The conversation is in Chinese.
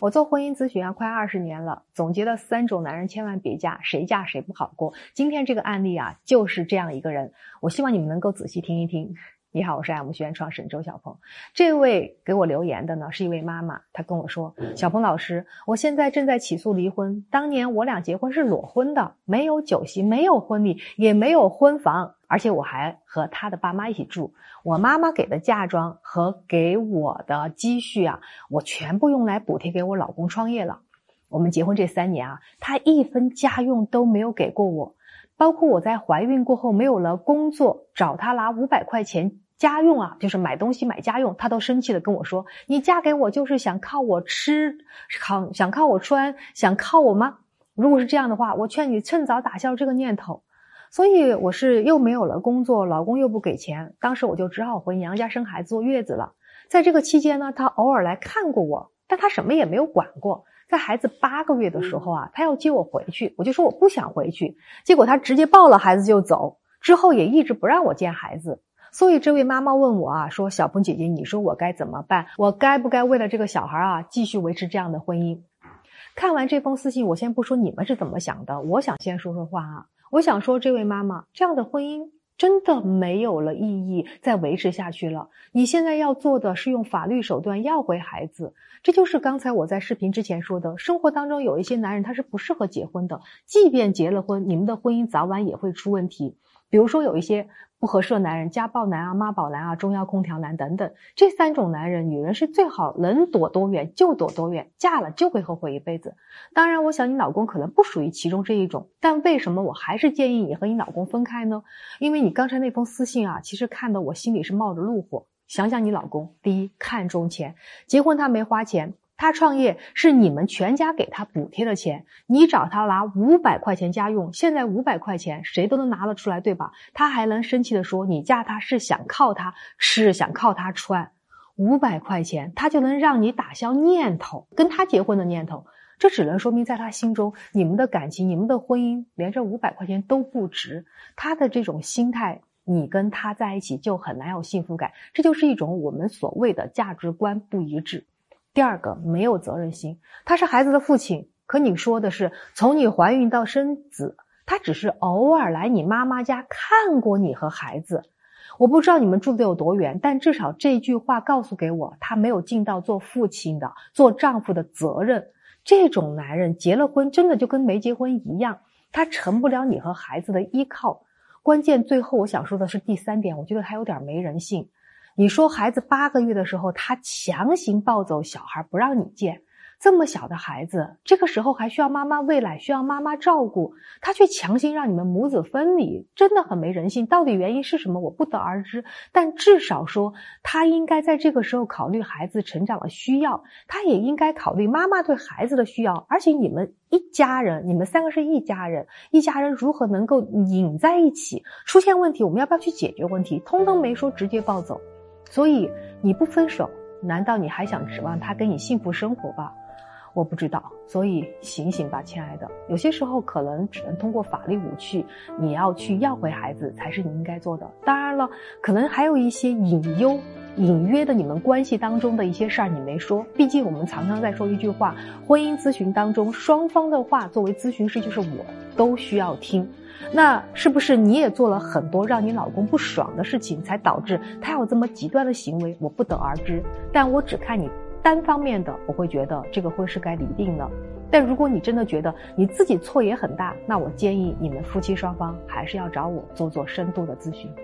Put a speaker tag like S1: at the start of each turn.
S1: 我做婚姻咨询啊，快二十年了，总结了三种男人千万别嫁，谁嫁谁不好过。今天这个案例啊，就是这样一个人，我希望你们能够仔细听一听。你好，我是爱慕学院创始人周小鹏。这位给我留言的呢，是一位妈妈，她跟我说：“小鹏老师，我现在正在起诉离婚。当年我俩结婚是裸婚的，没有酒席，没有婚礼，也没有婚房，而且我还和他的爸妈一起住。我妈妈给的嫁妆和给我的积蓄啊，我全部用来补贴给我老公创业了。我们结婚这三年啊，他一分家用都没有给过我。”包括我在怀孕过后没有了工作，找他拿五百块钱家用啊，就是买东西买家用，他都生气的跟我说：“你嫁给我就是想靠我吃，靠想靠我穿，想靠我吗？如果是这样的话，我劝你趁早打消这个念头。”所以我是又没有了工作，老公又不给钱，当时我就只好回娘家生孩子坐月子了。在这个期间呢，他偶尔来看过我，但他什么也没有管过。在孩子八个月的时候啊，他要接我回去，我就说我不想回去。结果他直接抱了孩子就走，之后也一直不让我见孩子。所以这位妈妈问我啊，说小鹏姐姐，你说我该怎么办？我该不该为了这个小孩啊，继续维持这样的婚姻？看完这封私信，我先不说你们是怎么想的，我想先说说话啊。我想说，这位妈妈这样的婚姻。真的没有了意义，再维持下去了。你现在要做的是用法律手段要回孩子，这就是刚才我在视频之前说的。生活当中有一些男人他是不适合结婚的，即便结了婚，你们的婚姻早晚也会出问题。比如说有一些。不合适的男人，家暴男啊，妈宝男啊，中央空调男等等，这三种男人，女人是最好能躲多远就躲多远，嫁了就会后悔一辈子。当然，我想你老公可能不属于其中这一种，但为什么我还是建议你和你老公分开呢？因为你刚才那封私信啊，其实看得我心里是冒着怒火。想想你老公，第一看重钱，结婚他没花钱。他创业是你们全家给他补贴的钱，你找他拿五百块钱家用，现在五百块钱谁都能拿得出来，对吧？他还能生气的说你嫁他是想靠他吃，想靠他穿，五百块钱他就能让你打消念头跟他结婚的念头，这只能说明在他心中你们的感情、你们的婚姻连这五百块钱都不值。他的这种心态，你跟他在一起就很难有幸福感，这就是一种我们所谓的价值观不一致。第二个没有责任心，他是孩子的父亲，可你说的是从你怀孕到生子，他只是偶尔来你妈妈家看过你和孩子。我不知道你们住的有多远，但至少这句话告诉给我，他没有尽到做父亲的、做丈夫的责任。这种男人结了婚，真的就跟没结婚一样，他成不了你和孩子的依靠。关键最后我想说的是第三点，我觉得他有点没人性。你说孩子八个月的时候，他强行抱走小孩不让你见，这么小的孩子，这个时候还需要妈妈喂奶，需要妈妈照顾，他却强行让你们母子分离，真的很没人性。到底原因是什么，我不得而知。但至少说，他应该在这个时候考虑孩子成长的需要，他也应该考虑妈妈对孩子的需要。而且你们一家人，你们三个是一家人，一家人如何能够拧在一起？出现问题，我们要不要去解决问题？通通没说，直接抱走。所以你不分手，难道你还想指望他跟你幸福生活吧？我不知道。所以醒醒吧，亲爱的，有些时候可能只能通过法律武器，你要去要回孩子才是你应该做的。当然了，可能还有一些隐忧、隐约的你们关系当中的一些事儿你没说。毕竟我们常常在说一句话：婚姻咨询当中双方的话，作为咨询师就是我都需要听。那是不是你也做了很多让你老公不爽的事情，才导致他有这么极端的行为？我不得而知，但我只看你单方面的，我会觉得这个婚是该离定了。但如果你真的觉得你自己错也很大，那我建议你们夫妻双方还是要找我做做深度的咨询。